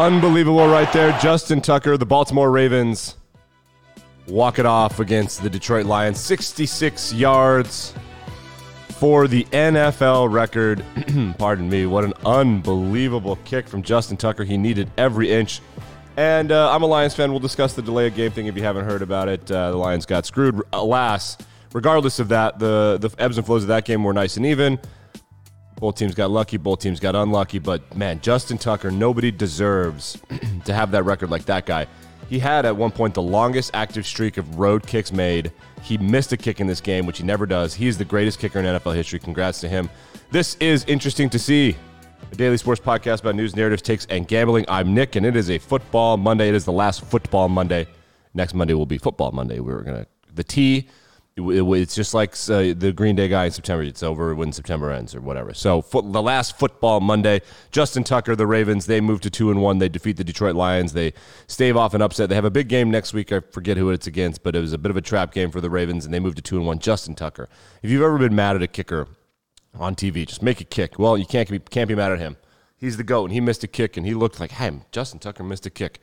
Unbelievable right there. Justin Tucker, the Baltimore Ravens walk it off against the Detroit Lions. 66 yards for the NFL record. Pardon me. What an unbelievable kick from Justin Tucker. He needed every inch. And uh, I'm a Lions fan. We'll discuss the delay of game thing if you haven't heard about it. Uh, the Lions got screwed. Alas, regardless of that, the, the ebbs and flows of that game were nice and even. Both teams got lucky, both teams got unlucky, but man, Justin Tucker, nobody deserves to have that record like that guy. He had at one point the longest active streak of road kicks made. He missed a kick in this game, which he never does. He's the greatest kicker in NFL history. Congrats to him. This is interesting to see. A daily sports podcast about news, narratives, takes, and gambling. I'm Nick, and it is a football Monday. It is the last football Monday. Next Monday will be football Monday. We're gonna the T it's just like uh, the Green Day guy in September. It's over when September ends or whatever. So foot, the last football Monday, Justin Tucker, the Ravens, they move to two and one. They defeat the Detroit Lions. They stave off an upset. They have a big game next week. I forget who it's against, but it was a bit of a trap game for the Ravens, and they moved to two and one. Justin Tucker. If you've ever been mad at a kicker on TV, just make a kick. Well, you can't be, can't be mad at him. He's the goat, and he missed a kick, and he looked like, hey, Justin Tucker missed a kick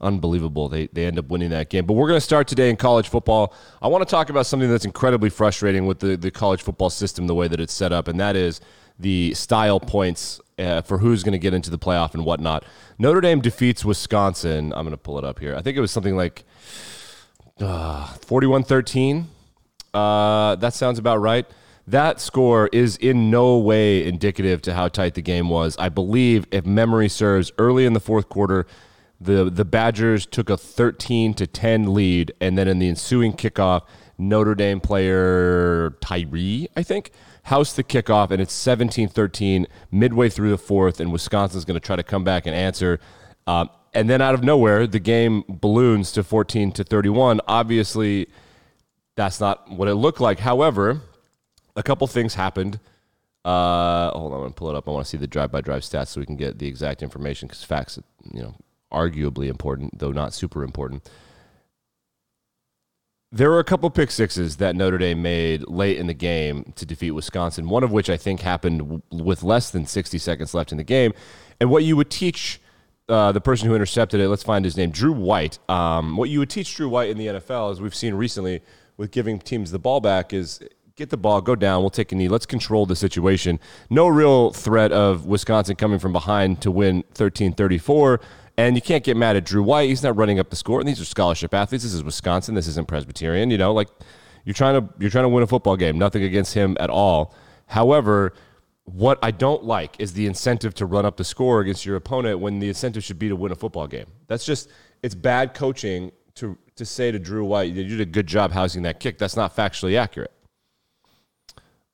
unbelievable. They, they end up winning that game. But we're going to start today in college football. I want to talk about something that's incredibly frustrating with the, the college football system, the way that it's set up, and that is the style points uh, for who's going to get into the playoff and whatnot. Notre Dame defeats Wisconsin. I'm going to pull it up here. I think it was something like uh, 41 uh, 13. Uh, that sounds about right. That score is in no way indicative to how tight the game was. I believe, if memory serves, early in the fourth quarter, the the Badgers took a 13 to 10 lead, and then in the ensuing kickoff, Notre Dame player Tyree, I think, housed the kickoff, and it's 17-13 midway through the fourth, and Wisconsin's going to try to come back and answer. Um, and then out of nowhere, the game balloons to 14 to 31. Obviously, that's not what it looked like. However, a couple things happened. Uh, hold on, I'm gonna pull it up. I want to see the drive-by-drive stats so we can get the exact information because facts, you know, arguably important, though not super important. There were a couple pick sixes that Notre Dame made late in the game to defeat Wisconsin, one of which I think happened with less than 60 seconds left in the game. And what you would teach uh, the person who intercepted it, let's find his name, Drew White. Um, what you would teach Drew White in the NFL, as we've seen recently with giving teams the ball back, is get the ball, go down, we'll take a knee, let's control the situation. No real threat of Wisconsin coming from behind to win 13 34. And you can't get mad at Drew White. He's not running up the score. And these are scholarship athletes. This is Wisconsin. This isn't Presbyterian. You know, like you're trying to you're trying to win a football game. Nothing against him at all. However, what I don't like is the incentive to run up the score against your opponent when the incentive should be to win a football game. That's just it's bad coaching to to say to Drew White, you did a good job housing that kick. That's not factually accurate.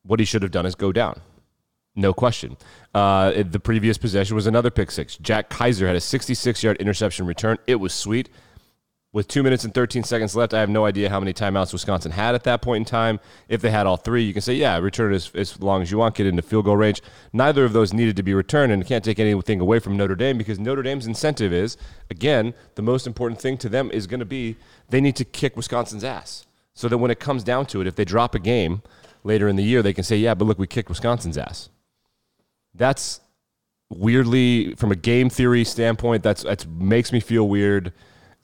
What he should have done is go down. No question. Uh, the previous possession was another pick six. Jack Kaiser had a 66 yard interception return. It was sweet. With two minutes and 13 seconds left, I have no idea how many timeouts Wisconsin had at that point in time. If they had all three, you can say, yeah, return as, as long as you want, get into field goal range. Neither of those needed to be returned, and can't take anything away from Notre Dame because Notre Dame's incentive is, again, the most important thing to them is going to be they need to kick Wisconsin's ass. So that when it comes down to it, if they drop a game later in the year, they can say, yeah, but look, we kicked Wisconsin's ass that's weirdly from a game theory standpoint that's that makes me feel weird.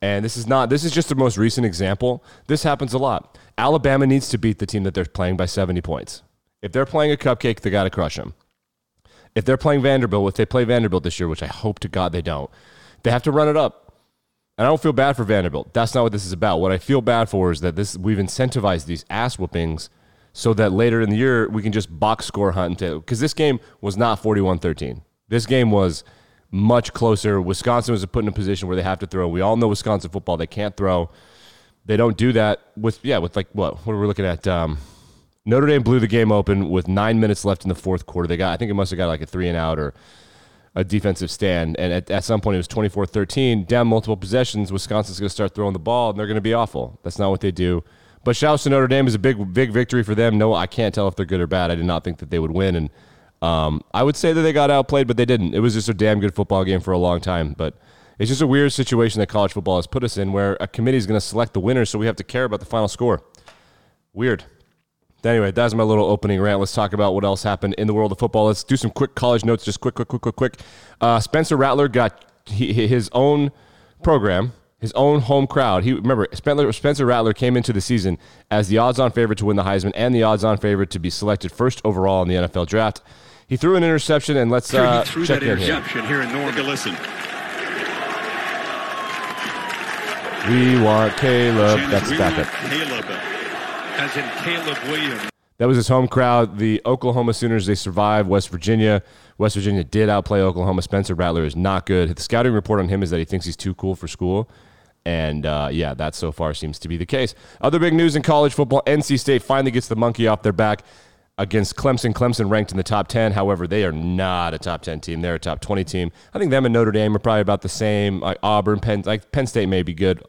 And this is not this is just the most recent example. This happens a lot. Alabama needs to beat the team that they're playing by 70 points. If they're playing a cupcake they got to crush them if they're playing vanderbilt if they play vanderbilt this year which i hope to god they don't they have to run it up. And i don't feel bad for vanderbilt. That's not what this is about. What i feel bad for is that this we've incentivized these ass whoopings so that later in the year we can just box score hunt because this game was not 41-13 this game was much closer. Wisconsin was put in a position where they have to throw. We all know wisconsin football they can't throw. They don't do that with yeah with like what what are we looking at? Um, notre dame blew the game open with nine minutes left in the fourth quarter. They got i think it must have got like a three and out or a defensive stand. And at, at some point it was 24-13 down multiple possessions wisconsin's going to start throwing the ball and they're going to be awful. That's not what they do but shouts to Notre Dame is a big, big victory for them. No, I can't tell if they're good or bad. I did not think that they would win, and Um, I would say that they got outplayed, but they didn't. It was just a damn good football game for a long time. But it's just a weird situation that college football has put us in where a committee is going to select the winner, so we have to care about the final score. Weird. Anyway, that's my little opening rant. Let's talk about what else happened in the world of football. Let's do some quick college notes, just quick, quick, quick, quick, quick. Uh, Spencer Rattler got his own program, his own home crowd. He remember Spencer Rattler came into the season as the odds-on favorite to win the Heisman and the odds-on favorite to be selected first overall in the NFL draft. He threw an interception, and let's uh, check that in interception here. here in Norman. Listen. We want Caleb. That's we backup. Caleb, as in Caleb Williams. That was his home crowd. The Oklahoma Sooners, they survived West Virginia. West Virginia did outplay Oklahoma. Spencer Rattler is not good. The scouting report on him is that he thinks he's too cool for school. And uh, yeah, that so far seems to be the case. Other big news in college football NC State finally gets the monkey off their back against Clemson. Clemson ranked in the top 10. However, they are not a top 10 team. They're a top 20 team. I think them and Notre Dame are probably about the same. Like Auburn, Penn, like Penn State may be good.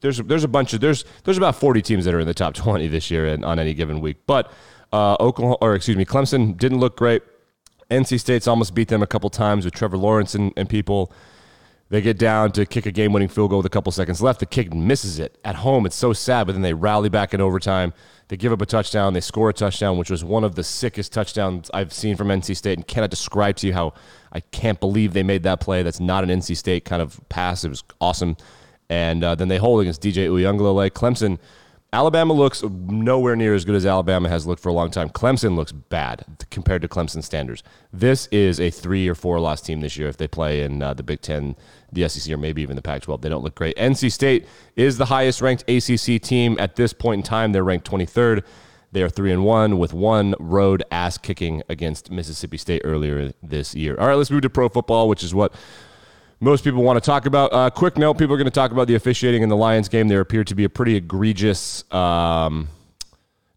There's there's a bunch of there's there's about 40 teams that are in the top 20 this year and on any given week. But uh, Oklahoma or excuse me, Clemson didn't look great. NC State's almost beat them a couple times with Trevor Lawrence and, and people. They get down to kick a game winning field goal with a couple seconds left. The kick misses it. At home, it's so sad, but then they rally back in overtime. They give up a touchdown. They score a touchdown, which was one of the sickest touchdowns I've seen from NC State and cannot describe to you how I can't believe they made that play. That's not an NC State kind of pass. It was awesome. And uh, then they hold against DJ Uiagalelei. Clemson Alabama looks nowhere near as good as Alabama has looked for a long time. Clemson looks bad compared to Clemson standards. This is a three or four loss team this year if they play in uh, the Big Ten, the SEC, or maybe even the Pac 12. They don't look great. NC State is the highest ranked ACC team at this point in time. They're ranked 23rd. They are three and one with one road ass kicking against Mississippi State earlier this year. All right, let's move to pro football, which is what most people want to talk about. Uh, quick note: people are going to talk about the officiating in the Lions game. There appeared to be a pretty egregious um,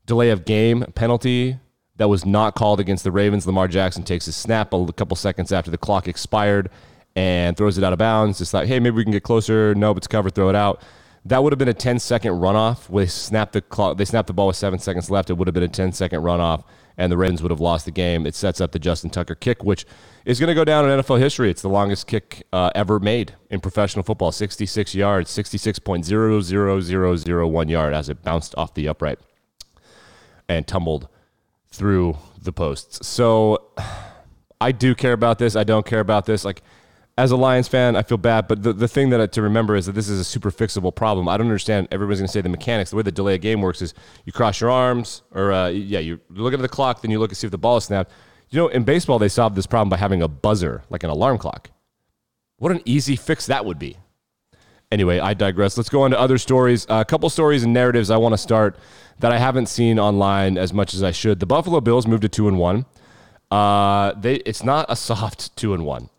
delay of game penalty that was not called against the Ravens. Lamar Jackson takes his snap a couple seconds after the clock expired and throws it out of bounds. Just like, hey, maybe we can get closer. Nope, it's covered. Throw it out. That would have been a 10 second runoff. They snapped the clock. They snapped the ball with seven seconds left. It would have been a 10 second runoff, and the Ravens would have lost the game. It sets up the Justin Tucker kick, which is going to go down in NFL history. It's the longest kick uh, ever made in professional football 66 yards, 66.00001 yard as it bounced off the upright and tumbled through the posts. So I do care about this. I don't care about this. Like, as a Lions fan, I feel bad, but the, the thing that to remember is that this is a super fixable problem. I don't understand. Everybody's going to say the mechanics. The way the delay of game works is you cross your arms, or uh, yeah, you look at the clock, then you look and see if the ball is snapped. You know, in baseball, they solved this problem by having a buzzer, like an alarm clock. What an easy fix that would be. Anyway, I digress. Let's go on to other stories. Uh, a couple stories and narratives I want to start that I haven't seen online as much as I should. The Buffalo Bills moved to two and one. Uh, they it's not a soft two and one.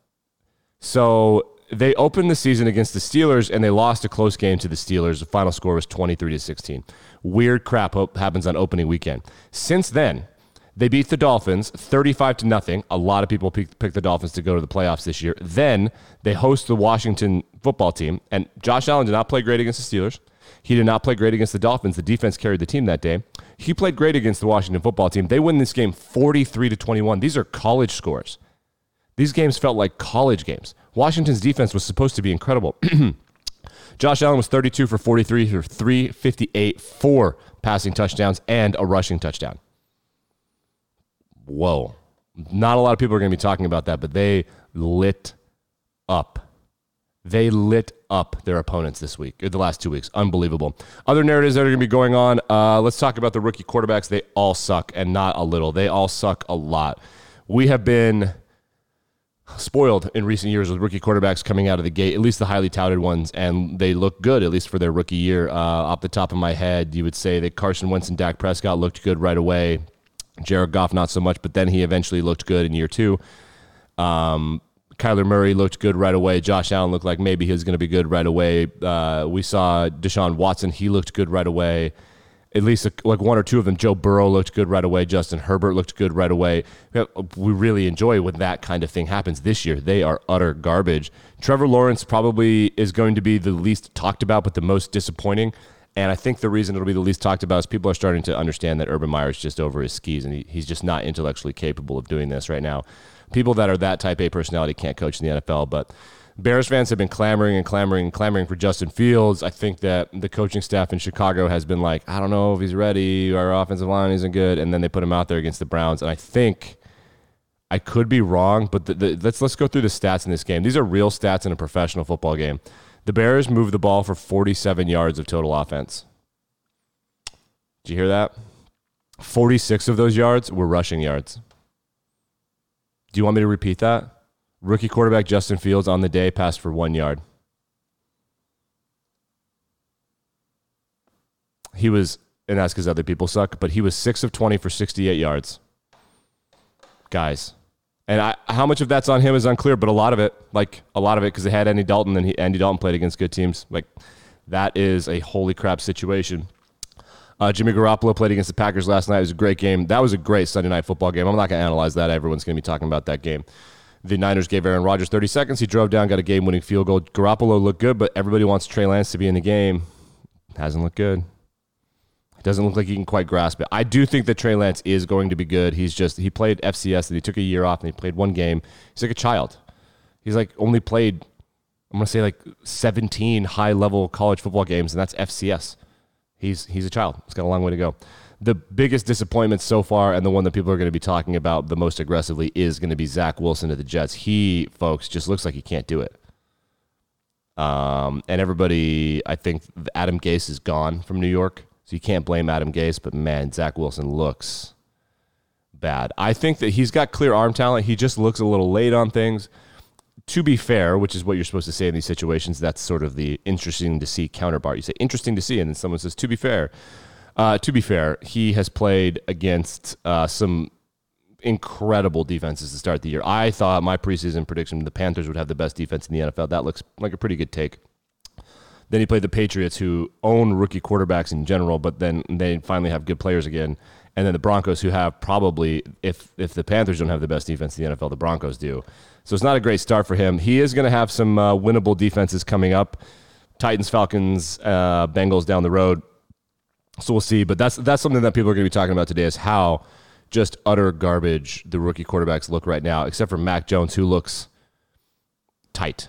So they opened the season against the Steelers and they lost a close game to the Steelers. The final score was 23 to 16. Weird crap happens on opening weekend. Since then, they beat the Dolphins 35 to nothing. A lot of people picked pick the Dolphins to go to the playoffs this year. Then they host the Washington football team, and Josh Allen did not play great against the Steelers. He did not play great against the Dolphins. The defense carried the team that day. He played great against the Washington football team. They win this game 43 to 21. These are college scores. These games felt like college games. Washington's defense was supposed to be incredible. Josh Allen was 32 for 43 for 358, four passing touchdowns and a rushing touchdown whoa. Not a lot of people are going to be talking about that, but they lit up. They lit up their opponents this week, or the last two weeks. Unbelievable. Other narratives that are going to be going on. Uh, let's talk about the rookie quarterbacks. They all suck, and not a little. They all suck a lot. We have been spoiled in recent years with rookie quarterbacks coming out of the gate, at least the highly touted ones, and they look good, at least for their rookie year. Uh, off the top of my head, you would say that Carson Wentz and Dak Prescott looked good right away. Jared Goff, not so much, but then he eventually looked good in year two. Um, Kyler Murray looked good right away. Josh Allen looked like maybe he was going to be good right away. Uh, we saw Deshaun Watson; he looked good right away. At least like one or two of them. Joe Burrow looked good right away. Justin Herbert looked good right away. We really enjoy when that kind of thing happens. This year, they are utter garbage. Trevor Lawrence probably is going to be the least talked about, but the most disappointing. and I think the reason it'll be the least talked about is people are starting to understand that Urban Meyer is just over his skis and he, he's just not intellectually capable of doing this right now. People that are that type A personality can't coach in the NFL, but Bears fans have been clamoring and clamoring and clamoring for Justin Fields. I think that the coaching staff in Chicago has been like, I don't know if he's ready. Our offensive line isn't good, and then they put him out there against the Browns. And I think I could be wrong, but the, the, let's let's go through the stats in this game. These are real stats in a professional football game. The Bears moved the ball for 47 yards of total offense. Did you hear that? 46 of those yards were rushing yards. Do you want me to repeat that? Rookie quarterback Justin Fields on the day passed for one yard. He was, and that's because other people suck, but he was six of 20 for 68 yards. Guys. And I, how much of that's on him is unclear, but a lot of it, like a lot of it, because they had Andy Dalton and he, Andy Dalton played against good teams. Like that is a holy crap situation. Uh, Jimmy Garoppolo played against the Packers last night. It was a great game. That was a great Sunday night football game. I'm not going to analyze that. Everyone's going to be talking about that game. The Niners gave Aaron Rodgers 30 seconds. He drove down, got a game winning field goal. Garoppolo looked good, but everybody wants Trey Lance to be in the game. Hasn't looked good. It doesn't look like he can quite grasp it. I do think that Trey Lance is going to be good. He's just, he played FCS and he took a year off and he played one game. He's like a child. He's like only played, I'm going to say like 17 high level college football games, and that's FCS. He's, he's a child. He's got a long way to go the biggest disappointment so far, and the one that people are going to be talking about the most aggressively, is going to be Zach Wilson to the Jets. He, folks, just looks like he can't do it. Um, and everybody, I think Adam Gase is gone from New York, so you can't blame Adam Gase. But man, Zach Wilson looks bad. I think that he's got clear arm talent. He just looks a little late on things. To be fair, which is what you're supposed to say in these situations, that's sort of the interesting to see counterpart. You say interesting to see, and then someone says, to be fair. Uh, to be fair, he has played against uh, some incredible defenses to start the year. I thought my preseason prediction the Panthers would have the best defense in the NFL. That looks like a pretty good take. Then he played the Patriots, who own rookie quarterbacks in general, but then they finally have good players again. And then the Broncos, who have probably, if if the Panthers don't have the best defense in the NFL, the Broncos do. So it's not a great start for him. He is going to have some uh, winnable defenses coming up. Titans, Falcons, uh, Bengals down the road. So we'll see. But that's that's something that people are going to be talking about today is how just utter garbage the rookie quarterbacks look right now, except for Mac Jones, who looks tight.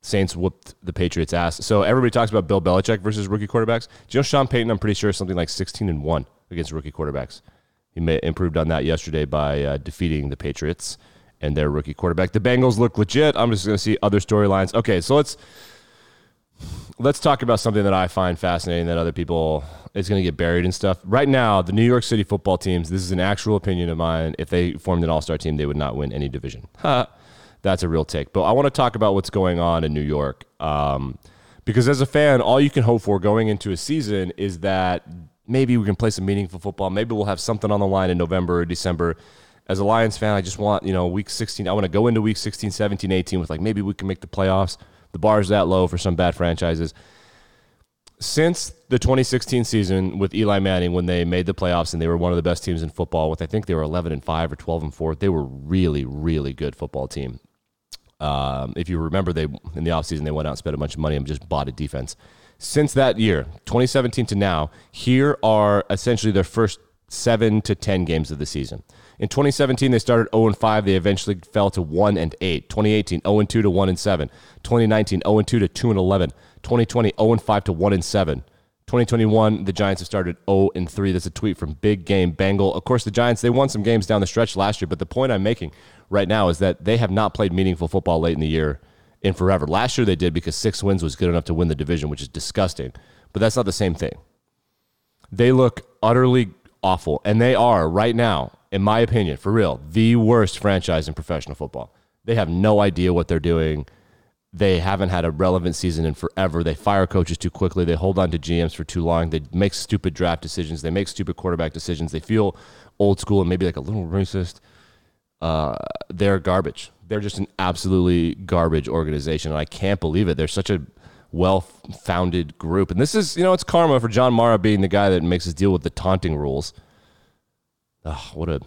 Saints whooped the Patriots' ass. So everybody talks about Bill Belichick versus rookie quarterbacks. Do you know Sean Payton? I'm pretty sure something like 16 and one against rookie quarterbacks. He may, improved on that yesterday by uh, defeating the Patriots and their rookie quarterback. The Bengals look legit. I'm just going to see other storylines. Okay, so let's let's talk about something that I find fascinating that other people is going to get buried and stuff. Right now, the New York City football teams, this is an actual opinion of mine. If they formed an all star team, they would not win any division. That's a real take. But I want to talk about what's going on in New York. Um, because as a fan, all you can hope for going into a season is that maybe we can play some meaningful football. Maybe we'll have something on the line in November or December. As a Lions fan, I just want, you know, week 16, I want to go into week 16, 17, 18 with like maybe we can make the playoffs. The bar is that low for some bad franchises. Since the 2016 season with Eli Manning, when they made the playoffs and they were one of the best teams in football, with I think they were 11 and five or 12 and four, they were really, really good football team. Um, if you remember, they in the offseason they went out and spent a bunch of money and just bought a defense. Since that year, 2017 to now, here are essentially their first seven to 10 games of the season. In 2017, they started 0 and 5. They eventually fell to 1 and 8. 2018, 0 and 2 to 1 and 7. 2019, 0 and 2 to 2 and 11. 2020, 0 and 5 to 1 and 7. 2021, the Giants have started 0 and 3. That's a tweet from Big Game Bengal. Of course, the Giants they won some games down the stretch last year, but the point I'm making right now is that they have not played meaningful football late in the year in forever. Last year they did because six wins was good enough to win the division, which is disgusting. But that's not the same thing. They look utterly awful, and they are right now in my opinion, for real, the worst franchise in professional football. They have no idea what they're doing. They haven't had a relevant season in forever. They fire coaches too quickly. They hold on to GMs for too long. They make stupid draft decisions. They make stupid quarterback decisions. They feel old school and maybe like a little racist. Uh, they're garbage. They're just an absolutely garbage organization. And I can't believe it. They're such a well founded group. And this is, you know, it's karma for John Mara being the guy that makes us deal with the taunting rules. Oh, what a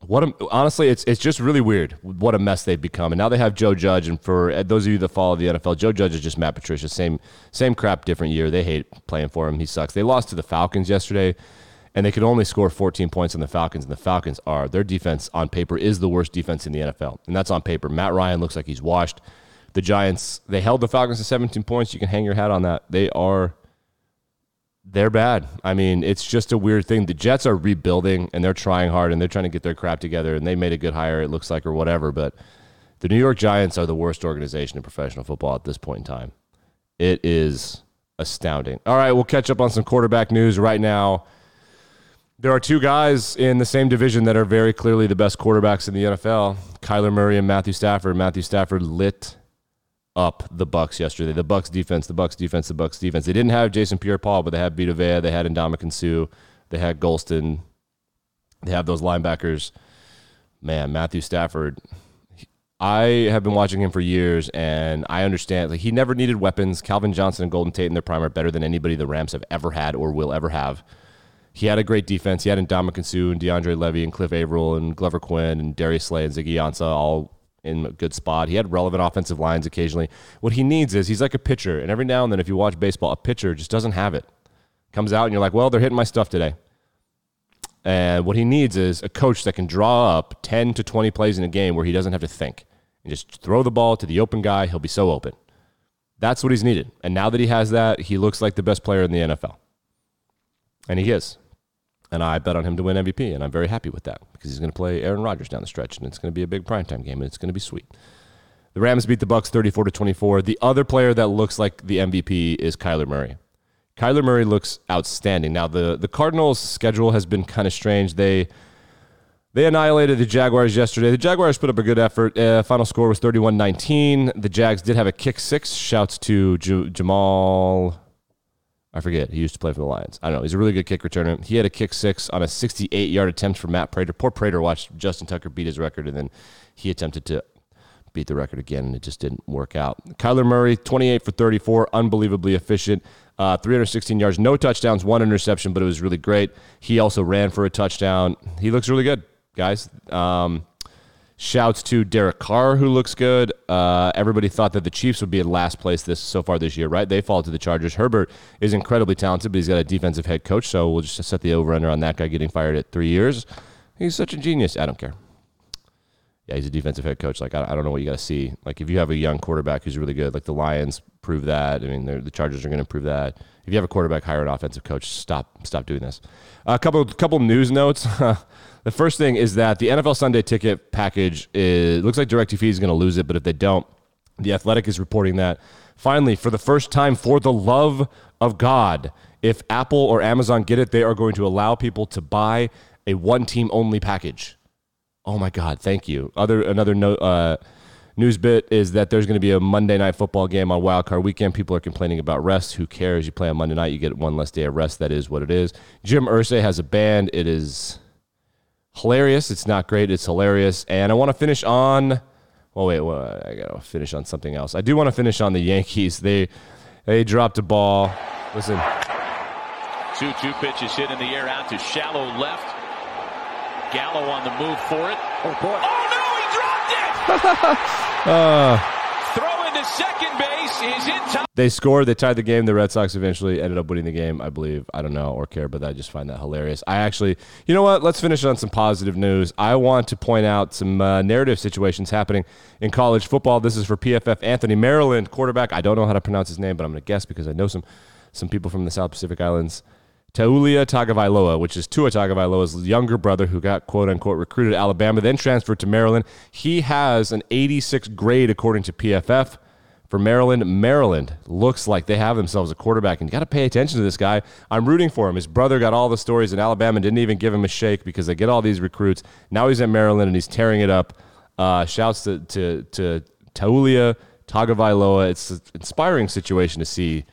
What a, honestly, it's it's just really weird what a mess they've become. And now they have Joe Judge, and for uh, those of you that follow the NFL, Joe Judge is just Matt Patricia, same same crap, different year. They hate playing for him. He sucks. They lost to the Falcons yesterday, and they could only score 14 points on the Falcons. And the Falcons are their defense on paper is the worst defense in the NFL, and that's on paper. Matt Ryan looks like he's washed. The Giants they held the Falcons to 17 points. You can hang your hat on that. They are they're bad. I mean, it's just a weird thing. The Jets are rebuilding and they're trying hard and they're trying to get their crap together and they made a good hire, it looks like, or whatever. But the New York Giants are the worst organization in professional football at this point in time. It is astounding. All right, we'll catch up on some quarterback news right now. There are two guys in the same division that are very clearly the best quarterbacks in the NFL Kyler Murray and Matthew Stafford. Matthew Stafford lit up the Bucks yesterday. The Bucks defense, the Bucks defense, the Bucks defense. They didn't have Jason Pierre-Paul, but they had Vita Vea, they had Ndamukong Suh, they had Gholston, they have those linebackers. Man, Matthew Stafford. I have been watching him for years, and I understand like he never needed weapons. Calvin Johnson and Golden Tate in their prime are better than anybody the Rams have ever had or will ever have. He had a great defense. He had Ndamukong Suh and DeAndre Levy and Cliff Avril and Glover Quin and Darius Slay and Ziggy Ansah all in a good spot. He had relevant offensive lines occasionally. What he needs is he's like a pitcher, and every now and then, if you watch baseball, a pitcher just doesn't have it. Comes out and you're like, well, they're hitting my stuff today. And what he needs is a coach that can draw up 10 to 20 plays in a game where he doesn't have to think and just throw the ball to the open guy. He'll be so open. That's what he's needed. And now that he has that, he looks like the best player in the NFL. And he is. And I bet on him to win MVP, and I'm very happy with that because he's going to play Aaron Rodgers down the stretch, and it's going to be a big primetime game, and it's going to be sweet. The Rams beat the Bucks 34 to 24. The other player that looks like the MVP is Kyler Murray. Kyler Murray looks outstanding. Now the the Cardinals' schedule has been kind of strange. They they annihilated the Jaguars yesterday. The Jaguars put up a good effort. Uh, final score was 31-19. The Jags did have a kick six. Shouts to J- Jamal I forget. He used to play for the Lions. I don't know. He's a really good kick returner. He had a kick six on a 68 yard attempt for Matt Prater. Poor Prater watched Justin Tucker beat his record, and then he attempted to beat the record again, and it just didn't work out. Kyler Murray, 28 for 34, unbelievably efficient. Uh, 316 yards, no touchdowns, one interception, but it was really great. He also ran for a touchdown. He looks really good, guys. Um, Shouts to Derek Carr, who looks good. Uh, everybody thought that the Chiefs would be in last place this so far this year, right? They fall to the Chargers. Herbert is incredibly talented, but he's got a defensive head coach, so we'll just set the over under on that guy getting fired at three years. He's such a genius. I don't care. Yeah, he's a defensive head coach. Like I, I don't know what you got to see. Like if you have a young quarterback who's really good, like the Lions prove that. I mean, the Chargers are going to prove that. If you have a quarterback, hire an offensive coach. Stop, stop doing this. A couple, couple news notes. The first thing is that the NFL Sunday ticket package is, looks like DirecTV is going to lose it, but if they don't, the Athletic is reporting that finally, for the first time, for the love of God, if Apple or Amazon get it, they are going to allow people to buy a one team only package. Oh my God, thank you. Other another no, uh, news bit is that there's going to be a Monday night football game on Wildcard Weekend. People are complaining about rest. Who cares? You play on Monday night, you get one less day of rest. That is what it is. Jim Irsay has a band. It is hilarious. It's not great. It's hilarious. And I want to finish on. Well, wait. Well, I gotta finish on something else. I do want to finish on the Yankees. They they dropped a ball. Listen. Two-two pitches hit in the air out to shallow left. Gallo on the move for it. Oh boy. Oh no, he dropped it! Uh, Second base is in time. they scored. They tied the game. The Red Sox eventually ended up winning the game, I believe. I don't know or care, but I just find that hilarious. I actually, you know what? Let's finish on some positive news. I want to point out some uh, narrative situations happening in college football. This is for PFF Anthony Maryland, quarterback. I don't know how to pronounce his name, but I'm going to guess because I know some some people from the South Pacific Islands. Taulia Tagovailoa, which is Tua Tagovailoa's younger brother who got quote unquote recruited to Alabama, then transferred to Maryland. He has an 86 grade according to PFF for Maryland. Maryland looks like they have themselves a quarterback, and you got to pay attention to this guy. I'm rooting for him. His brother got all the stories in Alabama, didn't even give him a shake because they get all these recruits. Now he's at Maryland and he's tearing it up. Uh, shouts to to, to Taulia Tagovailoa. It's an inspiring situation to see.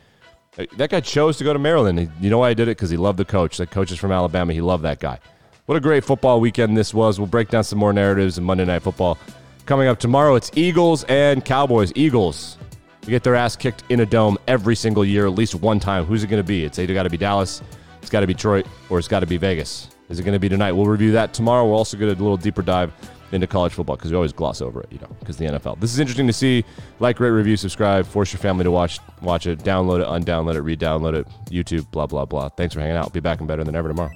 That guy chose to go to Maryland. You know why I did it? Because he loved the coach. That coach is from Alabama. He loved that guy. What a great football weekend this was. We'll break down some more narratives in Monday Night Football. Coming up tomorrow, it's Eagles and Cowboys. Eagles we get their ass kicked in a dome every single year, at least one time. Who's it going to be? It's either got to be Dallas, it's got to be Detroit, or it's got to be Vegas. Is it going to be tonight? We'll review that tomorrow. We'll also get a little deeper dive into college football because we always gloss over it, you know, because the NFL. This is interesting to see. Like, rate, review, subscribe. Force your family to watch watch it. Download it, undownload it, re-download it. YouTube, blah blah blah. Thanks for hanging out. Be back and better than ever tomorrow.